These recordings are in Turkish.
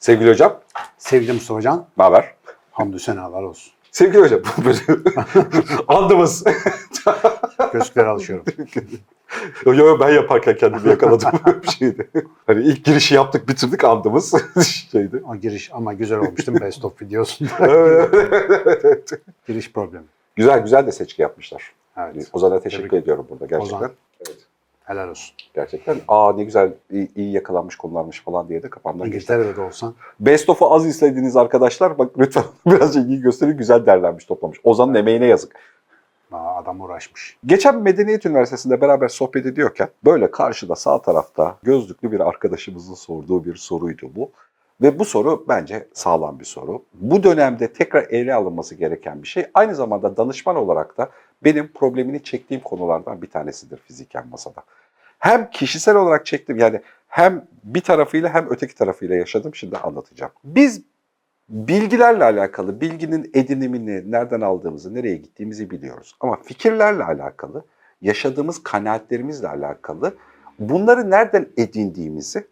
Sevgili hocam, Sevgili Mustafa Can, ne haber? hamdü senalar olsun. Sevgili hocam, andımız. Gözlükleri alışıyorum. yo, yo, ben yaparken kendimi yakaladım bir şeydi. Hani ilk girişi yaptık, bitirdik andımız şeydi. O giriş ama güzel olmuştu best of videosunda. Evet, evet. giriş problemi. güzel güzel de seçki yapmışlar. Evet. Ozan'a teşekkür Tebrik- ediyorum burada gerçekten. Ozan. Evet. Helal olsun. Gerçekten. Aa ne güzel, iyi, iyi yakalanmış konularmış falan diye de kafamdan geçti. İngiltere'de de olsan. Best of'u az izlediğiniz arkadaşlar bak lütfen birazcık iyi gösterin. Güzel derlenmiş, toplamış. Ozan'ın emeğine yazık. Aa, adam uğraşmış. Geçen Medeniyet Üniversitesi'nde beraber sohbet ediyorken böyle karşıda sağ tarafta gözlüklü bir arkadaşımızın sorduğu bir soruydu bu. Ve bu soru bence sağlam bir soru. Bu dönemde tekrar ele alınması gereken bir şey. Aynı zamanda danışman olarak da benim problemini çektiğim konulardan bir tanesidir fiziken masada. Hem kişisel olarak çektim yani hem bir tarafıyla hem öteki tarafıyla yaşadım. Şimdi anlatacağım. Biz bilgilerle alakalı, bilginin edinimini, nereden aldığımızı, nereye gittiğimizi biliyoruz. Ama fikirlerle alakalı, yaşadığımız kanaatlerimizle alakalı bunları nereden edindiğimizi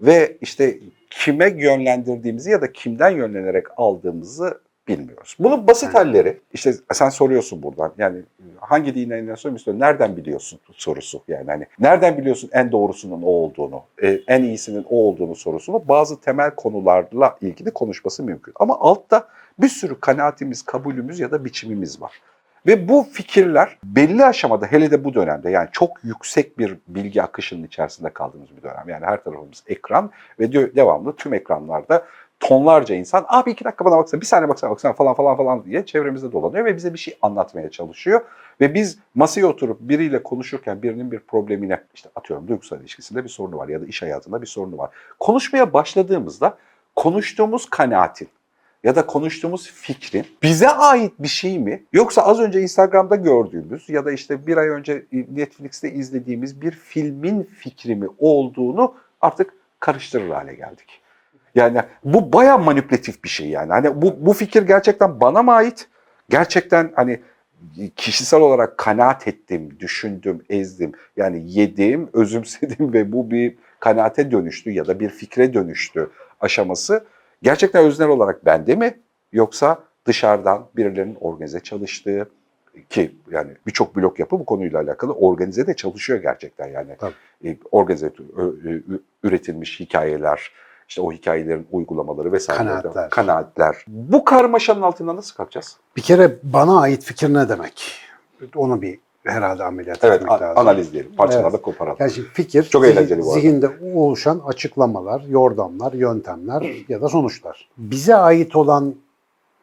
ve işte kime yönlendirdiğimizi ya da kimden yönlenerek aldığımızı bilmiyoruz. Bunun basit halleri, işte sen soruyorsun buradan yani hangi dine inanıyorsun istiyorsun, nereden biliyorsun sorusu yani hani nereden biliyorsun en doğrusunun o olduğunu, e, en iyisinin o olduğunu sorusunu bazı temel konularla ilgili konuşması mümkün. Ama altta bir sürü kanaatimiz, kabulümüz ya da biçimimiz var. Ve bu fikirler belli aşamada hele de bu dönemde yani çok yüksek bir bilgi akışının içerisinde kaldığımız bir dönem. Yani her tarafımız ekran ve devamlı tüm ekranlarda tonlarca insan abi iki dakika bana baksana bir saniye baksana baksana falan falan falan diye çevremizde dolanıyor ve bize bir şey anlatmaya çalışıyor. Ve biz masaya oturup biriyle konuşurken birinin bir problemine işte atıyorum duygusal ilişkisinde bir sorunu var ya da iş hayatında bir sorunu var. Konuşmaya başladığımızda konuştuğumuz kanaatin ya da konuştuğumuz fikrin bize ait bir şey mi? Yoksa az önce Instagram'da gördüğümüz ya da işte bir ay önce Netflix'te izlediğimiz bir filmin fikri mi olduğunu artık karıştırır hale geldik. Yani bu baya manipülatif bir şey yani. Hani bu, bu fikir gerçekten bana mı ait? Gerçekten hani kişisel olarak kanaat ettim, düşündüm, ezdim. Yani yedim, özümsedim ve bu bir kanaate dönüştü ya da bir fikre dönüştü aşaması gerçekten öznel olarak bende mi yoksa dışarıdan birilerinin organize çalıştığı ki yani birçok blok yapı bu konuyla alakalı organize de çalışıyor gerçekten yani Tabii. E, organize üretilmiş hikayeler işte o hikayelerin uygulamaları vesaire Kanaatler. kanaatler. Bu karmaşanın altından nasıl kalkacağız? Bir kere bana ait fikir ne demek? Onu bir herhalde ameliyat Evet etmek lazım. analizleyelim parçalarda Evet. koparalım. Yani şimdi fikir, Çok zihin- eğlenceli bu arada. zihinde oluşan açıklamalar, yordamlar, yöntemler ya da sonuçlar. Bize ait olan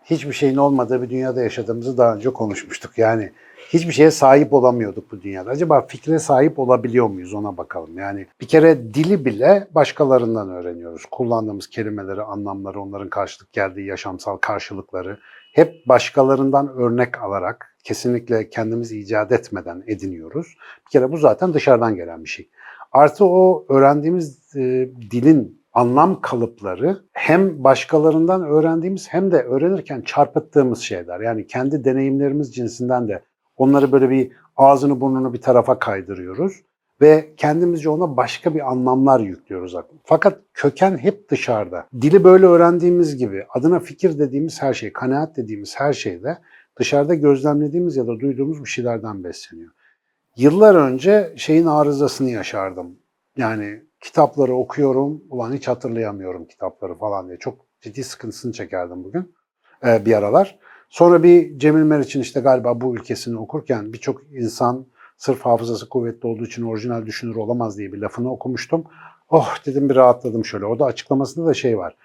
hiçbir şeyin olmadığı bir dünyada yaşadığımızı daha önce konuşmuştuk. Yani hiçbir şeye sahip olamıyorduk bu dünyada. Acaba fikre sahip olabiliyor muyuz ona bakalım. Yani bir kere dili bile başkalarından öğreniyoruz. Kullandığımız kelimeleri, anlamları, onların karşılık geldiği yaşamsal karşılıkları hep başkalarından örnek alarak kesinlikle kendimiz icat etmeden ediniyoruz. Bir kere bu zaten dışarıdan gelen bir şey. Artı o öğrendiğimiz e, dilin anlam kalıpları hem başkalarından öğrendiğimiz hem de öğrenirken çarpıttığımız şeyler. Yani kendi deneyimlerimiz cinsinden de onları böyle bir ağzını burnunu bir tarafa kaydırıyoruz ve kendimizce ona başka bir anlamlar yüklüyoruz. Fakat köken hep dışarıda. Dili böyle öğrendiğimiz gibi adına fikir dediğimiz her şey, kanaat dediğimiz her şey de dışarıda gözlemlediğimiz ya da duyduğumuz bir şeylerden besleniyor. Yıllar önce şeyin arızasını yaşardım. Yani kitapları okuyorum, ulan hiç hatırlayamıyorum kitapları falan diye. Çok ciddi sıkıntısını çekerdim bugün e, bir aralar. Sonra bir Cemil Meriç'in işte galiba bu ülkesini okurken birçok insan sırf hafızası kuvvetli olduğu için orijinal düşünür olamaz diye bir lafını okumuştum. Oh dedim bir rahatladım şöyle. Orada açıklamasında da şey var.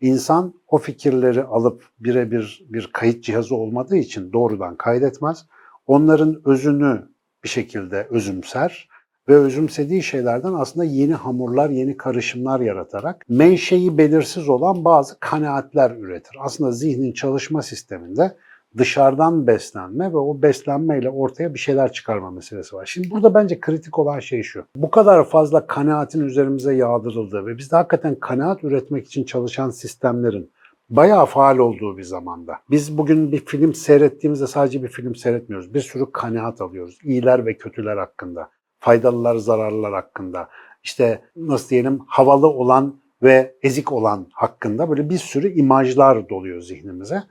İnsan o fikirleri alıp birebir bir kayıt cihazı olmadığı için doğrudan kaydetmez. Onların özünü bir şekilde özümser ve özümsediği şeylerden aslında yeni hamurlar, yeni karışımlar yaratarak menşei belirsiz olan bazı kanaatler üretir. Aslında zihnin çalışma sisteminde dışarıdan beslenme ve o beslenmeyle ortaya bir şeyler çıkarma meselesi var. Şimdi burada bence kritik olan şey şu. Bu kadar fazla kanaatin üzerimize yağdırıldığı ve biz de hakikaten kanaat üretmek için çalışan sistemlerin bayağı faal olduğu bir zamanda. Biz bugün bir film seyrettiğimizde sadece bir film seyretmiyoruz. Bir sürü kanaat alıyoruz. İyiler ve kötüler hakkında. Faydalılar, zararlılar hakkında. İşte nasıl diyelim havalı olan ve ezik olan hakkında böyle bir sürü imajlar doluyor zihnimize.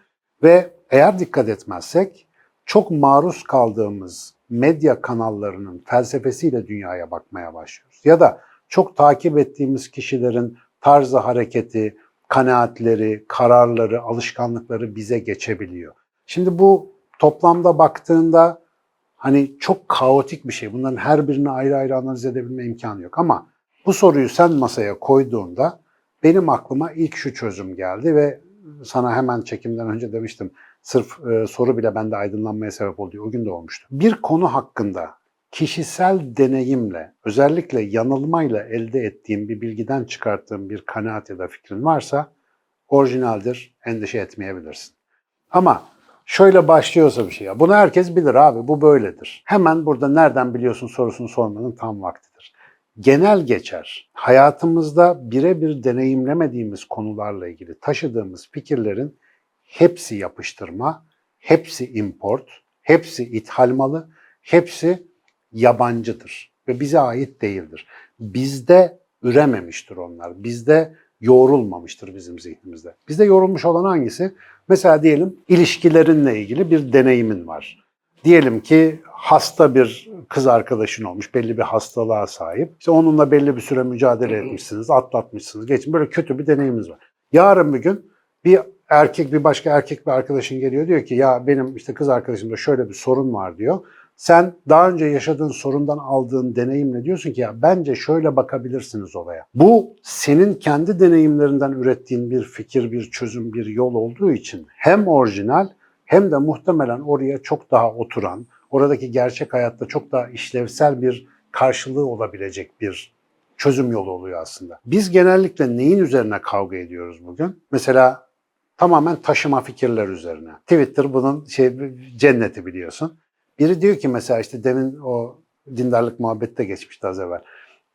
Ve eğer dikkat etmezsek çok maruz kaldığımız medya kanallarının felsefesiyle dünyaya bakmaya başlıyoruz. Ya da çok takip ettiğimiz kişilerin tarzı hareketi, kanaatleri, kararları, alışkanlıkları bize geçebiliyor. Şimdi bu toplamda baktığında hani çok kaotik bir şey. Bunların her birini ayrı ayrı analiz edebilme imkanı yok ama bu soruyu sen masaya koyduğunda benim aklıma ilk şu çözüm geldi ve sana hemen çekimden önce demiştim. Sırf e, soru bile bende aydınlanmaya sebep oldu. O gün de olmuştu. Bir konu hakkında kişisel deneyimle, özellikle yanılmayla elde ettiğim bir bilgiden çıkarttığım bir kanaat ya da fikrin varsa orijinaldir, endişe etmeyebilirsin. Ama şöyle başlıyorsa bir şey ya, bunu herkes bilir abi, bu böyledir. Hemen burada nereden biliyorsun sorusunu sormanın tam vaktidir. Genel geçer, hayatımızda birebir deneyimlemediğimiz konularla ilgili taşıdığımız fikirlerin hepsi yapıştırma, hepsi import, hepsi ithal malı, hepsi yabancıdır ve bize ait değildir. Bizde ürememiştir onlar. Bizde yoğrulmamıştır bizim zihnimizde. Bizde yorulmuş olan hangisi? Mesela diyelim ilişkilerinle ilgili bir deneyimin var. Diyelim ki hasta bir kız arkadaşın olmuş, belli bir hastalığa sahip. İşte onunla belli bir süre mücadele etmişsiniz, atlatmışsınız, geçin. Böyle kötü bir deneyiminiz var. Yarın bir gün bir erkek bir başka erkek bir arkadaşın geliyor diyor ki ya benim işte kız arkadaşımda şöyle bir sorun var diyor. Sen daha önce yaşadığın sorundan aldığın deneyimle diyorsun ki ya bence şöyle bakabilirsiniz olaya. Bu senin kendi deneyimlerinden ürettiğin bir fikir, bir çözüm, bir yol olduğu için hem orijinal hem de muhtemelen oraya çok daha oturan, oradaki gerçek hayatta çok daha işlevsel bir karşılığı olabilecek bir çözüm yolu oluyor aslında. Biz genellikle neyin üzerine kavga ediyoruz bugün? Mesela tamamen taşıma fikirler üzerine. Twitter bunun şey cenneti biliyorsun. Biri diyor ki mesela işte demin o dindarlık muhabbette geçmişti az evvel.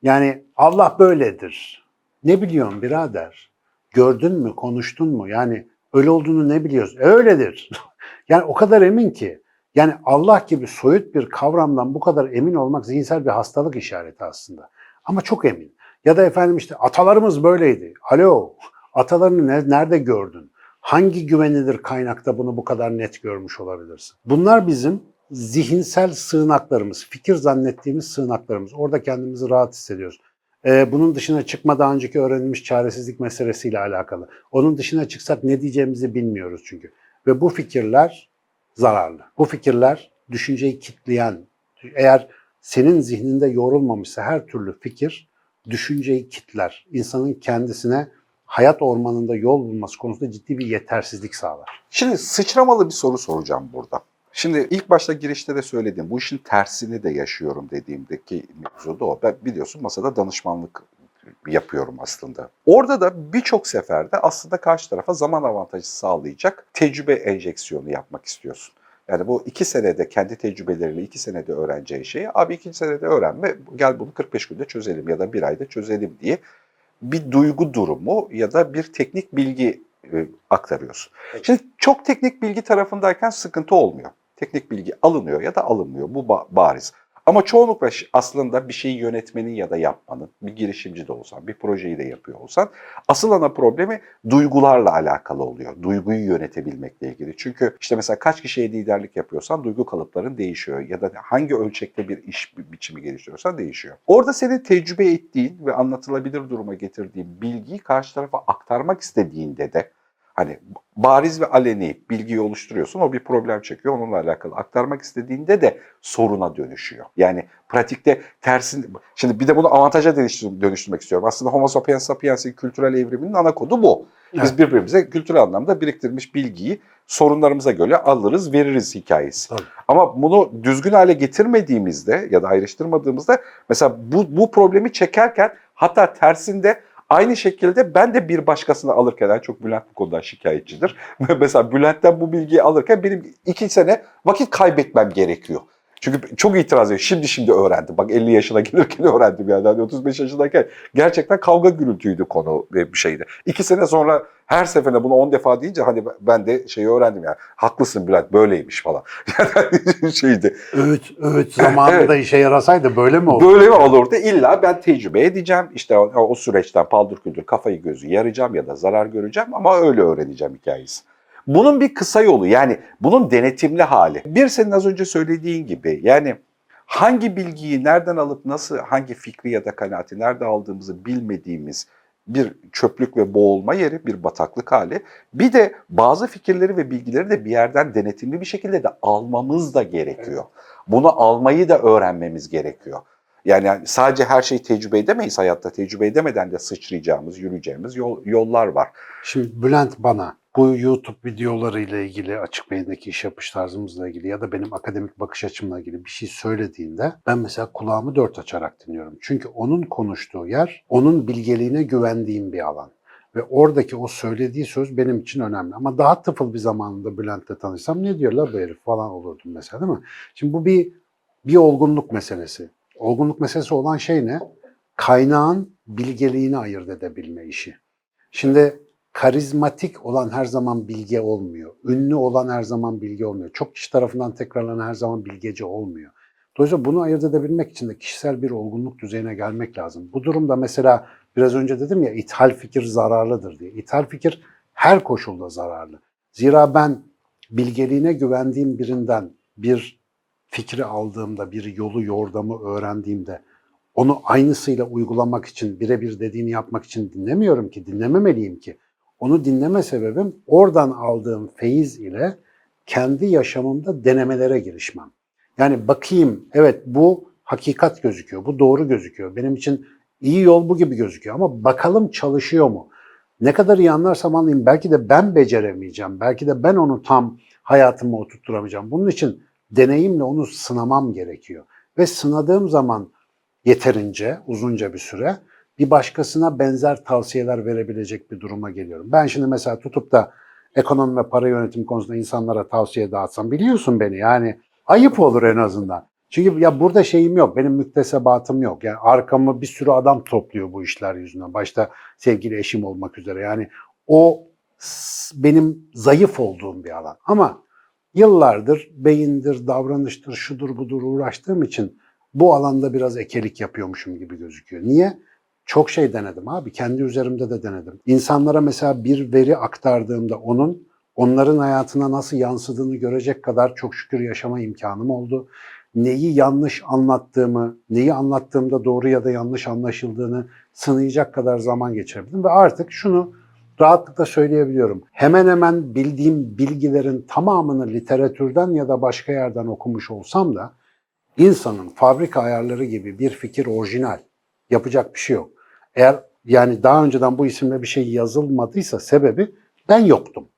Yani Allah böyledir. Ne biliyorsun birader? Gördün mü, konuştun mu? Yani öyle olduğunu ne biliyorsun? E, öyledir. yani o kadar emin ki. Yani Allah gibi soyut bir kavramdan bu kadar emin olmak zihinsel bir hastalık işareti aslında. Ama çok emin. Ya da efendim işte atalarımız böyleydi. Alo, atalarını ne- nerede gördün? Hangi güvenilir kaynakta bunu bu kadar net görmüş olabilirsin? Bunlar bizim zihinsel sığınaklarımız, fikir zannettiğimiz sığınaklarımız. Orada kendimizi rahat hissediyoruz. Ee, bunun dışına çıkma daha önceki öğrenilmiş çaresizlik meselesiyle alakalı. Onun dışına çıksak ne diyeceğimizi bilmiyoruz çünkü. Ve bu fikirler zararlı. Bu fikirler düşünceyi kitleyen, eğer senin zihninde yorulmamışsa her türlü fikir düşünceyi kitler. İnsanın kendisine hayat ormanında yol bulması konusunda ciddi bir yetersizlik sağlar. Şimdi sıçramalı bir soru soracağım burada. Şimdi ilk başta girişte de söyledim. Bu işin tersini de yaşıyorum dediğimdeki mevzu da o. Ben biliyorsun masada danışmanlık yapıyorum aslında. Orada da birçok seferde aslında karşı tarafa zaman avantajı sağlayacak tecrübe enjeksiyonu yapmak istiyorsun. Yani bu iki senede kendi tecrübeleriyle iki senede öğreneceği şeyi abi iki senede öğrenme gel bunu 45 günde çözelim ya da bir ayda çözelim diye bir duygu durumu ya da bir teknik bilgi e, aktarıyorsun. Şimdi çok teknik bilgi tarafındayken sıkıntı olmuyor. Teknik bilgi alınıyor ya da alınmıyor. Bu ba- bariz. Ama çoğunlukla aslında bir şeyi yönetmenin ya da yapmanın, bir girişimci de olsan, bir projeyi de yapıyor olsan, asıl ana problemi duygularla alakalı oluyor. Duyguyu yönetebilmekle ilgili. Çünkü işte mesela kaç kişiye liderlik yapıyorsan duygu kalıpların değişiyor. Ya da hangi ölçekte bir iş bi- biçimi geliştiriyorsan değişiyor. Orada senin tecrübe ettiğin ve anlatılabilir duruma getirdiğin bilgiyi karşı tarafa aktarmak istediğinde de Hani bariz ve aleni bilgiyi oluşturuyorsun, o bir problem çekiyor, onunla alakalı aktarmak istediğinde de soruna dönüşüyor. Yani pratikte tersin, şimdi bir de bunu avantaja dönüştür- dönüştürmek istiyorum. Aslında Homo sapiens sapiens'in kültürel evriminin ana kodu bu. Biz Evet. birbirimize kültürel anlamda biriktirmiş bilgiyi sorunlarımıza göre alırız, veririz hikayesi. Tabii. Ama bunu düzgün hale getirmediğimizde ya da ayrıştırmadığımızda mesela bu, bu problemi çekerken hatta tersinde Aynı şekilde ben de bir başkasını alırken, yani çok Bülent bu konuda şikayetçidir. Mesela Bülent'ten bu bilgiyi alırken benim iki sene vakit kaybetmem gerekiyor. Çünkü çok itiraz ediyor. Şimdi şimdi öğrendim. Bak 50 yaşına gelirken öğrendim yani. Hani 35 yaşındayken gerçekten kavga gürültüydü konu ve bir şeydi. İki sene sonra her seferinde bunu 10 defa deyince hani ben de şeyi öğrendim yani. Haklısın Bülent böyleymiş falan. Yani şeydi. Öğüt, öğüt zamanında işe yarasaydı böyle mi olurdu? Böyle mi olurdu? İlla ben tecrübe edeceğim. İşte o, o süreçten paldır küldür kafayı gözü yarayacağım ya da zarar göreceğim ama öyle öğreneceğim hikayesi. Bunun bir kısa yolu yani bunun denetimli hali. Bir senin az önce söylediğin gibi yani hangi bilgiyi nereden alıp nasıl hangi fikri ya da kanaati nerede aldığımızı bilmediğimiz bir çöplük ve boğulma yeri, bir bataklık hali. Bir de bazı fikirleri ve bilgileri de bir yerden denetimli bir şekilde de almamız da gerekiyor. Bunu almayı da öğrenmemiz gerekiyor. Yani sadece her şeyi tecrübe edemeyiz hayatta. Tecrübe edemeden de sıçrayacağımız, yürüyeceğimiz yol, yollar var. Şimdi Bülent bana bu YouTube videoları ile ilgili açık beyindeki iş yapış tarzımızla ilgili ya da benim akademik bakış açımla ilgili bir şey söylediğinde ben mesela kulağımı dört açarak dinliyorum. Çünkü onun konuştuğu yer onun bilgeliğine güvendiğim bir alan. Ve oradaki o söylediği söz benim için önemli. Ama daha tıfıl bir zamanında Bülent'le tanışsam ne diyor la bu herif falan olurdum mesela değil mi? Şimdi bu bir bir olgunluk meselesi. Olgunluk meselesi olan şey ne? Kaynağın bilgeliğini ayırt edebilme işi. Şimdi karizmatik olan her zaman bilge olmuyor. Ünlü olan her zaman bilge olmuyor. Çok kişi tarafından tekrarlanan her zaman bilgece olmuyor. Dolayısıyla bunu ayırt edebilmek için de kişisel bir olgunluk düzeyine gelmek lazım. Bu durumda mesela biraz önce dedim ya ithal fikir zararlıdır diye. İthal fikir her koşulda zararlı. Zira ben bilgeliğine güvendiğim birinden bir fikri aldığımda, bir yolu, yordamı öğrendiğimde onu aynısıyla uygulamak için, birebir dediğini yapmak için dinlemiyorum ki, dinlememeliyim ki. Onu dinleme sebebim oradan aldığım feyiz ile kendi yaşamımda denemelere girişmem. Yani bakayım, evet bu hakikat gözüküyor, bu doğru gözüküyor. Benim için iyi yol bu gibi gözüküyor ama bakalım çalışıyor mu? Ne kadar iyi anlarsam anlayayım belki de ben beceremeyeceğim, belki de ben onu tam hayatıma oturtturamayacağım. Bunun için deneyimle onu sınamam gerekiyor. Ve sınadığım zaman yeterince, uzunca bir süre bir başkasına benzer tavsiyeler verebilecek bir duruma geliyorum. Ben şimdi mesela tutup da ekonomi ve para yönetimi konusunda insanlara tavsiye dağıtsam biliyorsun beni yani ayıp olur en azından. Çünkü ya burada şeyim yok, benim müktesebatım yok. Yani arkamı bir sürü adam topluyor bu işler yüzünden. Başta sevgili eşim olmak üzere. Yani o benim zayıf olduğum bir alan. Ama yıllardır beyindir, davranıştır, şudur budur uğraştığım için bu alanda biraz ekelik yapıyormuşum gibi gözüküyor. Niye? Çok şey denedim abi. Kendi üzerimde de denedim. İnsanlara mesela bir veri aktardığımda onun onların hayatına nasıl yansıdığını görecek kadar çok şükür yaşama imkanım oldu. Neyi yanlış anlattığımı, neyi anlattığımda doğru ya da yanlış anlaşıldığını sınayacak kadar zaman geçirebildim. Ve artık şunu rahatlıkla söyleyebiliyorum. Hemen hemen bildiğim bilgilerin tamamını literatürden ya da başka yerden okumuş olsam da insanın fabrika ayarları gibi bir fikir orijinal. Yapacak bir şey yok. Eğer yani daha önceden bu isimle bir şey yazılmadıysa sebebi ben yoktum.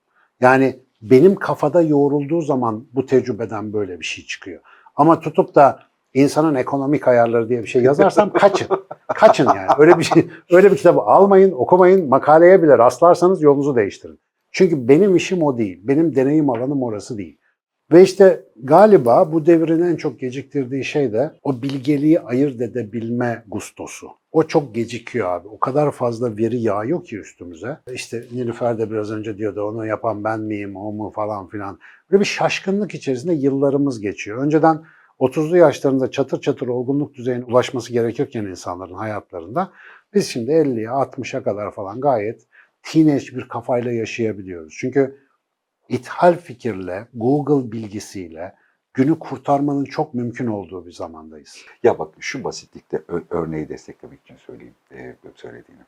Yani benim kafada yoğrulduğu zaman bu tecrübeden böyle bir şey çıkıyor. Ama tutup da insanın ekonomik ayarları diye bir şey yazarsam kaçın. Kaçın yani. Öyle bir şey, öyle bir kitabı almayın, okumayın, makaleye bile rastlarsanız yolunuzu değiştirin. Çünkü benim işim o değil. Benim deneyim alanım orası değil. Ve işte galiba bu devrin en çok geciktirdiği şey de o bilgeliği ayırt edebilme gustosu. O çok gecikiyor abi. O kadar fazla veri yağıyor ki üstümüze. İşte Nilüfer de biraz önce diyordu onu yapan ben miyim, o mu falan filan. Böyle bir şaşkınlık içerisinde yıllarımız geçiyor. Önceden 30'lu yaşlarında çatır çatır olgunluk düzeyine ulaşması gerekirken insanların hayatlarında biz şimdi 50'ye 60'a kadar falan gayet teenage bir kafayla yaşayabiliyoruz. Çünkü ithal fikirle, Google bilgisiyle günü kurtarmanın çok mümkün olduğu bir zamandayız. Ya bak şu basitlikte örneği desteklemek için söyleyeyim e, söylediğini.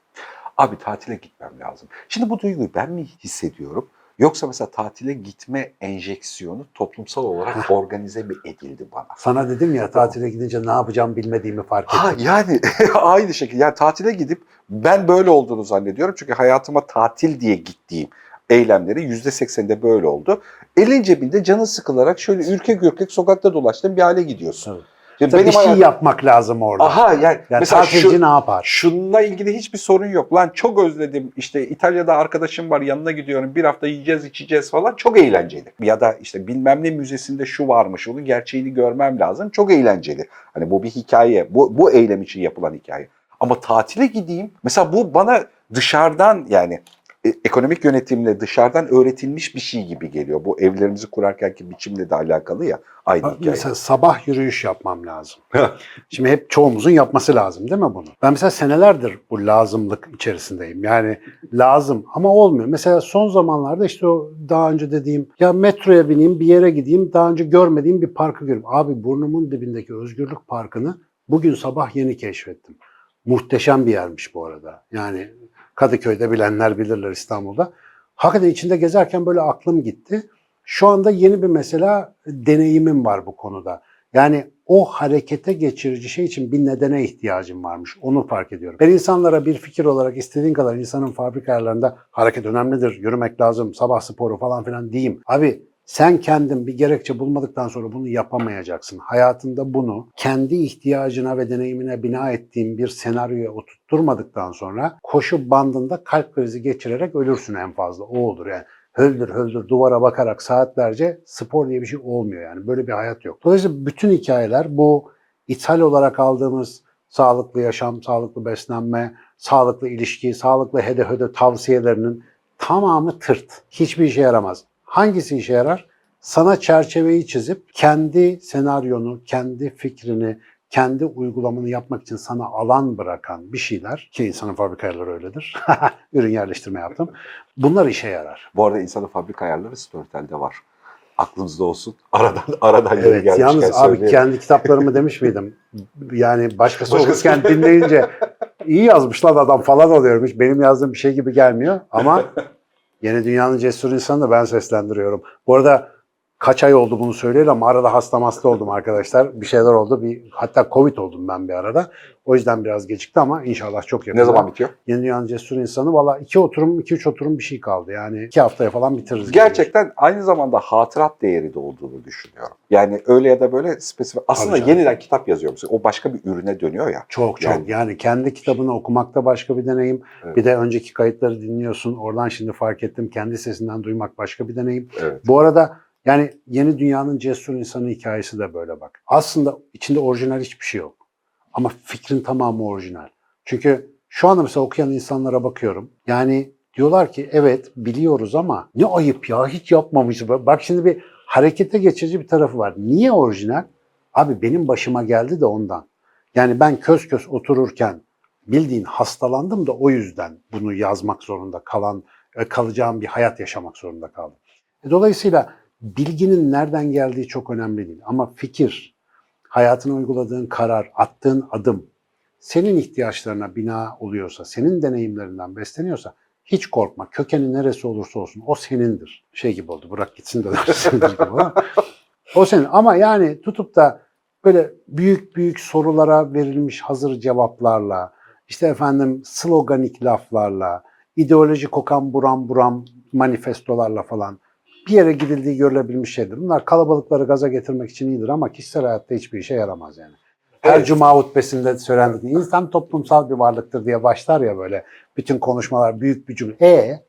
Abi tatile gitmem lazım. Şimdi bu duyguyu ben mi hissediyorum? Yoksa mesela tatile gitme enjeksiyonu toplumsal olarak organize mi edildi bana? Sana dedim ya tatile gidince ne yapacağım bilmediğimi fark Ha ettim. yani aynı şekilde yani tatile gidip ben böyle olduğunu zannediyorum. Çünkü hayatıma tatil diye gittiğim eylemleri yüzde seksende böyle oldu. Elin cebinde canı sıkılarak şöyle ürkek ürkek sokakta dolaştığın bir hale gidiyorsun. Evet. Şimdi Mesela bir şey hayatım- yapmak lazım orada. Aha yani, yani mesela tatilci şu, ne yapar? şununla ilgili hiçbir sorun yok. Lan çok özledim işte İtalya'da arkadaşım var yanına gidiyorum bir hafta yiyeceğiz içeceğiz falan çok eğlenceli. Ya da işte bilmem ne müzesinde şu varmış onun gerçeğini görmem lazım çok eğlenceli. Hani bu bir hikaye bu, bu eylem için yapılan hikaye. Ama tatile gideyim mesela bu bana dışarıdan yani ekonomik yönetimle dışarıdan öğretilmiş bir şey gibi geliyor. Bu evlerimizi kurarkenki biçimle de alakalı ya aynı Bak, hikaye. Mesela sabah yürüyüş yapmam lazım. Şimdi hep çoğumuzun yapması lazım değil mi bunu? Ben mesela senelerdir bu lazımlık içerisindeyim. Yani lazım ama olmuyor. Mesela son zamanlarda işte o daha önce dediğim ya metroya bineyim bir yere gideyim daha önce görmediğim bir parkı göreyim. Abi burnumun dibindeki Özgürlük Parkı'nı bugün sabah yeni keşfettim. Muhteşem bir yermiş bu arada. Yani Kadıköy'de bilenler bilirler İstanbul'da. Hakikaten içinde gezerken böyle aklım gitti. Şu anda yeni bir mesela deneyimim var bu konuda. Yani o harekete geçirici şey için bir nedene ihtiyacım varmış. Onu fark ediyorum. Ben insanlara bir fikir olarak istediğin kadar insanın fabrika ayarlarında hareket önemlidir, yürümek lazım, sabah sporu falan filan diyeyim. Abi sen kendin bir gerekçe bulmadıktan sonra bunu yapamayacaksın. Hayatında bunu kendi ihtiyacına ve deneyimine bina ettiğin bir senaryoya oturtturmadıktan sonra koşu bandında kalp krizi geçirerek ölürsün en fazla. O olur yani höldür höldür duvara bakarak saatlerce spor diye bir şey olmuyor yani. Böyle bir hayat yok. Dolayısıyla bütün hikayeler bu ithal olarak aldığımız sağlıklı yaşam, sağlıklı beslenme, sağlıklı ilişki, sağlıklı hede hede tavsiyelerinin tamamı tırt. Hiçbir işe yaramaz. Hangisi işe yarar? Sana çerçeveyi çizip kendi senaryonu, kendi fikrini, kendi uygulamanı yapmak için sana alan bırakan bir şeyler ki insanın fabrika ayarları öyledir. Ürün yerleştirme yaptım. Bunlar işe yarar. Bu arada insanın fabrika ayarları Storytel'de var. Aklınızda olsun. Aradan aradan Evet, gelmişken yalnız abi söyleyelim. kendi kitaplarımı demiş miydim? Yani başkası Başkası- okurken dinleyince iyi yazmış lan adam falan oluyorum. Hiç benim yazdığım bir şey gibi gelmiyor ama Yeni Dünyanın Cesur İnsanı da ben seslendiriyorum. Bu arada kaç ay oldu bunu söyleyeli ama arada hasta hasta oldum arkadaşlar. Bir şeyler oldu. Bir, hatta Covid oldum ben bir arada. O yüzden biraz gecikti ama inşallah çok yakında. Ne zaman bitiyor? Yeni Dünyanın Cesur İnsanı valla iki oturum, iki üç oturum bir şey kaldı. Yani iki haftaya falan bitiririz. Gerçekten aynı zamanda hatırat değeri de olduğunu düşünüyorum. Yani öyle ya da böyle spesifik. Aslında yeniden kitap yazıyor musun? O başka bir ürüne dönüyor ya. Çok çok. Yani- Yani, kendi kitabını okumak da başka bir deneyim. Evet. Bir de önceki kayıtları dinliyorsun. Oradan şimdi fark ettim. Kendi sesinden duymak başka bir deneyim. Evet. Bu arada yani yeni dünyanın cesur insanı hikayesi de böyle bak. Aslında içinde orijinal hiçbir şey yok. Ama fikrin tamamı orijinal. Çünkü şu anda mesela okuyan insanlara bakıyorum. Yani diyorlar ki evet biliyoruz ama ne ayıp ya hiç yapmamışız. Bak şimdi bir harekete geçirici bir tarafı var. Niye orijinal? Abi benim başıma geldi de ondan. Yani ben köz köz otururken bildiğin hastalandım da o yüzden bunu yazmak zorunda kalan, e, kalacağım bir hayat yaşamak zorunda kaldım. E, Dolayısıyla bilginin nereden geldiği çok önemli değil. Ama fikir, hayatına uyguladığın karar, attığın adım senin ihtiyaçlarına bina oluyorsa, senin deneyimlerinden besleniyorsa hiç korkma. Kökeni neresi olursa olsun o senindir. Şey gibi oldu bırak gitsin de dersindir gibi ama. O senin ama yani tutup da böyle büyük büyük sorulara verilmiş hazır cevaplarla, işte efendim sloganik laflarla, ideoloji kokan buram buram manifestolarla falan bir yere gidildiği görülebilmiş şeydir. Bunlar kalabalıkları gaza getirmek için iyidir ama kişisel hayatta hiçbir işe yaramaz yani. Her Evet. cuma hutbesinde söylendiği insan toplumsal bir varlıktır diye başlar ya böyle bütün konuşmalar büyük bir cümle. E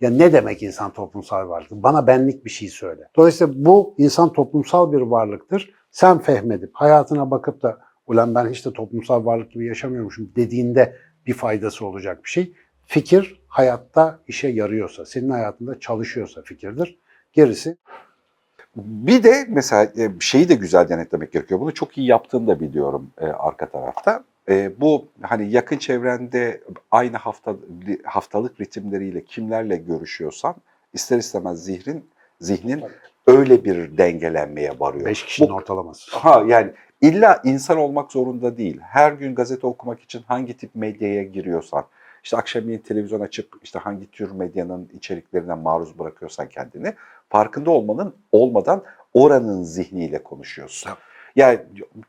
ya ne demek insan toplumsal bir varlıktır? Bana benlik bir şey söyle. Dolayısıyla bu insan toplumsal bir varlıktır. Sen fehmedip hayatına bakıp da ulan ben hiç de toplumsal varlık gibi yaşamıyormuşum dediğinde bir faydası olacak bir şey. Fikir hayatta işe yarıyorsa, senin hayatında çalışıyorsa fikirdir. Gerisi Bir de mesela e, şeyi de güzel denetlemek gerekiyor. Bunu çok iyi yaptığını da biliyorum e, arka tarafta. E, bu hani yakın çevrende aynı hafta haftalık ritimleriyle kimlerle görüşüyorsan ister istemez zihnin zihnin öyle bir dengelenmeye varıyor. 5 kişinin Bu- ortalaması. Ha yani illa insan olmak zorunda değil. Her gün gazete okumak için hangi tip medyaya giriyorsan, işte akşamleyin televizyon açıp işte hangi tür medyanın içeriklerine maruz bırakıyorsan kendini farkında olmanın olmadan oranın zihniyle konuşuyorsun. Tabii. Yani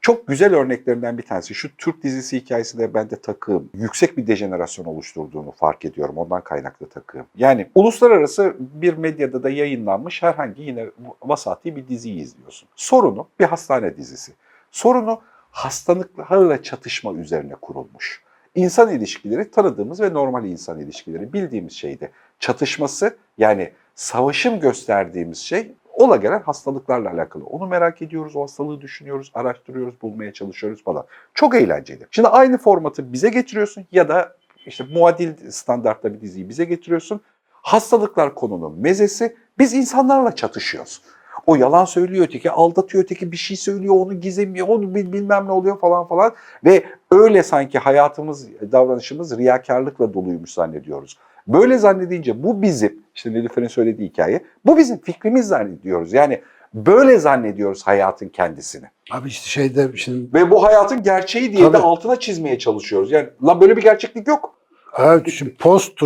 çok güzel örneklerinden bir tanesi şu Türk dizisi hikayesinde bende takığım yüksek bir dejenerasyon oluşturduğunu fark ediyorum. Ondan kaynaklı takığım. Yani uluslararası bir medyada da yayınlanmış herhangi yine vasati bir diziyi izliyorsun. Sorunu bir hastane dizisi. Sorunu hastalıklarla çatışma üzerine kurulmuş. İnsan ilişkileri tanıdığımız ve normal insan ilişkileri bildiğimiz şeydi. Çatışması yani savaşım gösterdiğimiz şey ola gelen hastalıklarla alakalı. Onu merak ediyoruz, o hastalığı düşünüyoruz, araştırıyoruz, bulmaya çalışıyoruz falan. Çok eğlenceli. Şimdi aynı formatı bize getiriyorsun ya da işte muadil standartta bir diziyi bize getiriyorsun. Hastalıklar konunun mezesi, biz insanlarla çatışıyoruz. O yalan söylüyor öteki, aldatıyor öteki, bir şey söylüyor, onu gizlemiyor, onu bil- bilmem ne oluyor falan falan. Ve öyle sanki hayatımız, davranışımız riyakarlıkla doluymuş zannediyoruz. Böyle zannedince bu bizim, işte Nilüfer'in söylediği hikaye, bu bizim fikrimiz zannediyoruz. Yani böyle zannediyoruz hayatın kendisini. Abi işte şeyde şimdi Ve bu hayatın gerçeği diye de Tabii. altına çizmeye çalışıyoruz. Yani lan böyle bir gerçeklik yok. Evet, şimdi post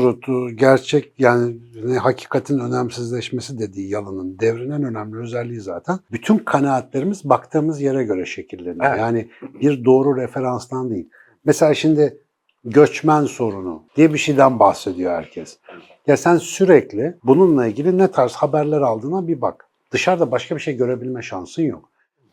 gerçek yani hakikatin önemsizleşmesi dediği yalanın devrinen önemli özelliği zaten. Bütün kanaatlerimiz baktığımız yere göre şekilleniyor. Evet. Yani bir doğru referanstan değil. Mesela şimdi göçmen sorunu diye bir şeyden bahsediyor herkes. Ya sen sürekli bununla ilgili ne tarz haberler aldığına bir bak. Dışarıda başka bir şey görebilme şansın yok.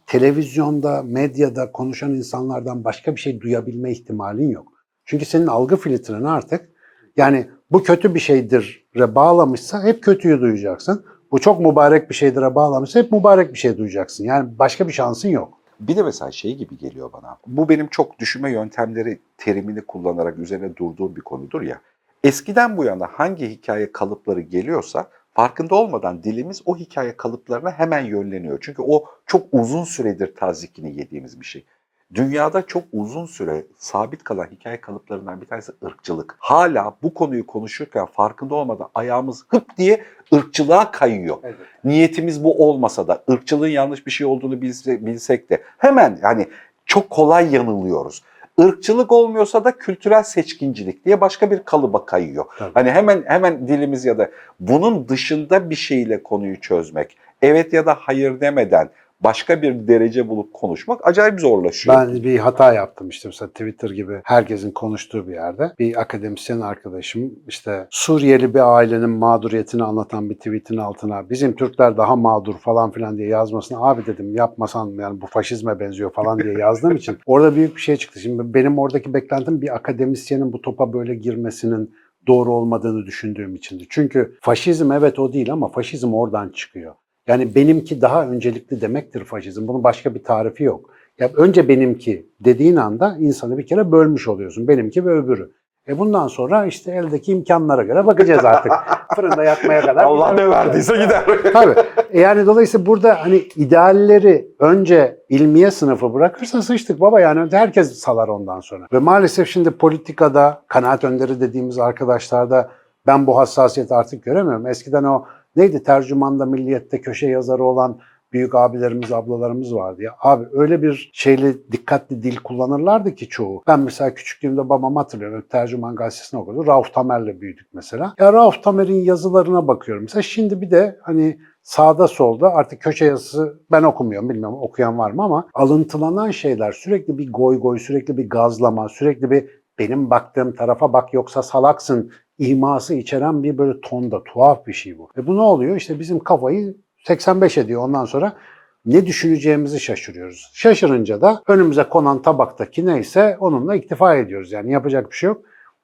Televizyonda, medyada konuşan insanlardan başka bir şey duyabilme ihtimalin yok. Çünkü senin algı filtreni artık yani bu kötü bir şeydir'e bağlamışsa hep kötüyü duyacaksın. Bu çok mübarek bir şeydir'e bağlamışsa hep mübarek bir şey duyacaksın. Yani başka bir şansın yok. Bir de mesela şey gibi geliyor bana. Bu benim çok düşünme yöntemleri terimini kullanarak üzerine durduğum bir konudur ya. Eskiden bu yana hangi hikaye kalıpları geliyorsa farkında olmadan dilimiz o hikaye kalıplarına hemen yönleniyor. Çünkü o çok uzun süredir tazikini yediğimiz bir şey. Dünyada çok uzun süre sabit kalan hikaye kalıplarından bir tanesi ırkçılık. Hala bu konuyu konuşurken farkında olmadan ayağımız hıp diye ırkçılığa kayıyor. Niyetimiz bu olmasa da ırkçılığın yanlış bir şey olduğunu bilse- bilsek de hemen yani çok kolay yanılıyoruz. Irkçılık olmuyorsa da kültürel seçkincilik diye başka bir kalıba kayıyor. Tabii. Hani hemen hemen dilimiz ya da bunun dışında bir şeyle konuyu çözmek, evet ya da hayır demeden başka bir derece bulup konuşmak acayip zorlaşıyor. Ben bir hata yaptım işte mesela Twitter gibi herkesin konuştuğu bir yerde. Bir akademisyen arkadaşım işte Suriyeli bir ailenin mağduriyetini anlatan bir tweetin altına bizim Türkler daha mağdur falan filan diye yazmasına abi dedim yapmasan yani bu faşizme benziyor falan diye yazdığım için orada büyük bir şey çıktı. Şimdi benim oradaki beklentim bir akademisyenin bu topa böyle girmesinin doğru olmadığını düşündüğüm içindi. Çünkü faşizm evet o değil ama faşizm oradan çıkıyor. Yani benimki daha öncelikli demektir faşizm. Bunun başka bir tarifi yok. Ya önce benimki dediğin anda insanı bir kere bölmüş oluyorsun. Benimki ve öbürü. E bundan sonra işte eldeki imkanlara göre bakacağız artık. Fırında yakmaya kadar. Allah ne verdiyse gider. Tabii. E yani dolayısıyla burada hani idealleri önce ilmiye sınıfı bırakırsa sıçtık baba yani herkes salar ondan sonra. Ve maalesef şimdi politikada kanaat önderi dediğimiz arkadaşlarda ben bu hassasiyeti artık göremiyorum. Eskiden o neydi tercümanda milliyette köşe yazarı olan büyük abilerimiz, ablalarımız vardı ya. Abi öyle bir şeyli dikkatli dil kullanırlardı ki çoğu. Ben mesela küçüklüğümde babam hatırlıyorum. Tercüman gazetesini okudu. Rauf Tamer'le büyüdük mesela. Ya Rauf Tamer'in yazılarına bakıyorum. Mesela şimdi bir de hani sağda solda artık köşe yazısı ben okumuyorum bilmiyorum okuyan var mı ama alıntılanan şeyler sürekli bir goy goy, sürekli bir gazlama, sürekli bir benim baktığım tarafa bak yoksa salaksın iması içeren bir böyle tonda tuhaf bir şey bu. Ve bu ne oluyor? İşte bizim kafayı 85 ediyor ondan sonra ne düşüneceğimizi şaşırıyoruz. Şaşırınca da önümüze konan tabaktaki neyse onunla iktifa ediyoruz. Yani yapacak bir şey yok.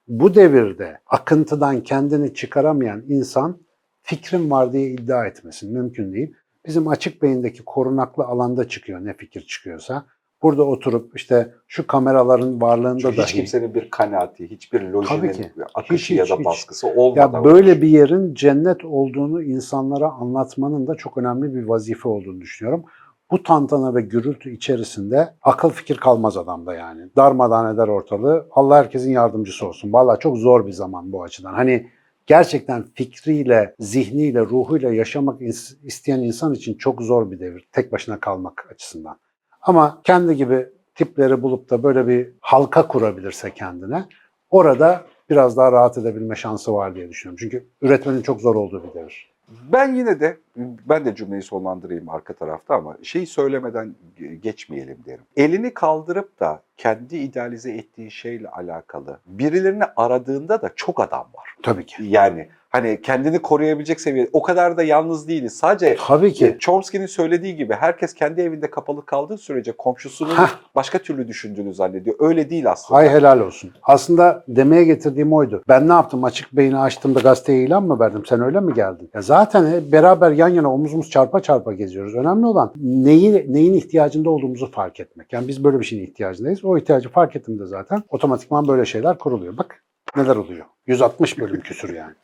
Bu devirde akıntıdan kendini çıkaramayan insan fikrim var diye iddia etmesin. Mümkün değil. Bizim açık beyindeki korunaklı alanda çıkıyor ne fikir çıkıyorsa. Burada oturup işte şu kameraların varlığında Çünkü dahi... hiç kimsenin bir kanaati, hiçbir lojinin akışı Hiç, ya da hiç. baskısı olmadan. Ya böyle bir yerin cennet olduğunu insanlara anlatmanın da çok önemli bir vazife olduğunu düşünüyorum. Bu tantana ve gürültü içerisinde akıl fikir kalmaz adamda yani. Darmadan eder ortalığı. Allah herkesin yardımcısı olsun. Vallahi çok zor bir zaman bu açıdan. Hani gerçekten fikriyle, zihniyle, ruhuyla yaşamak is- isteyen insan için çok zor bir devir. Tek başına kalmak açısından. Ama kendi gibi tipleri bulup da böyle bir halka kurabilirse kendine orada biraz daha rahat edebilme şansı var diye düşünüyorum. Çünkü üretmenin çok zor olduğu bir devir. Ben yine de ben de cümleyi sonlandırayım arka tarafta ama şeyi söylemeden ge- geçmeyelim derim. Elini kaldırıp da kendi idealize ettiği şeyle alakalı birilerini aradığında da çok adam var. Tabii ki. Yani hani kendini koruyabilecek seviyede o kadar da yalnız değiliz. Sadece Tabii ki. Chomsky'nin söylediği gibi herkes kendi evinde kapalı kaldığı sürece komşusunun Hah. başka türlü düşündüğünü zannediyor. Öyle değil aslında. Hay helal olsun. Aslında demeye getirdiğim oydu. Ben ne yaptım? Açık beyni açtığımda gazeteye ilan mı verdim? Sen öyle mi geldin? Ya zaten hep beraber yan yana omuzumuz çarpa çarpa geziyoruz. Önemli olan neyi, neyin ihtiyacında olduğumuzu fark etmek. Yani biz böyle bir şeyin ihtiyacındayız. O ihtiyacı fark ettiğimde zaten otomatikman böyle şeyler kuruluyor. Bak neler oluyor. 160 bölüm küsür yani.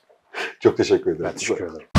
Çok teşekkür ederim. Ben teşekkür ederim.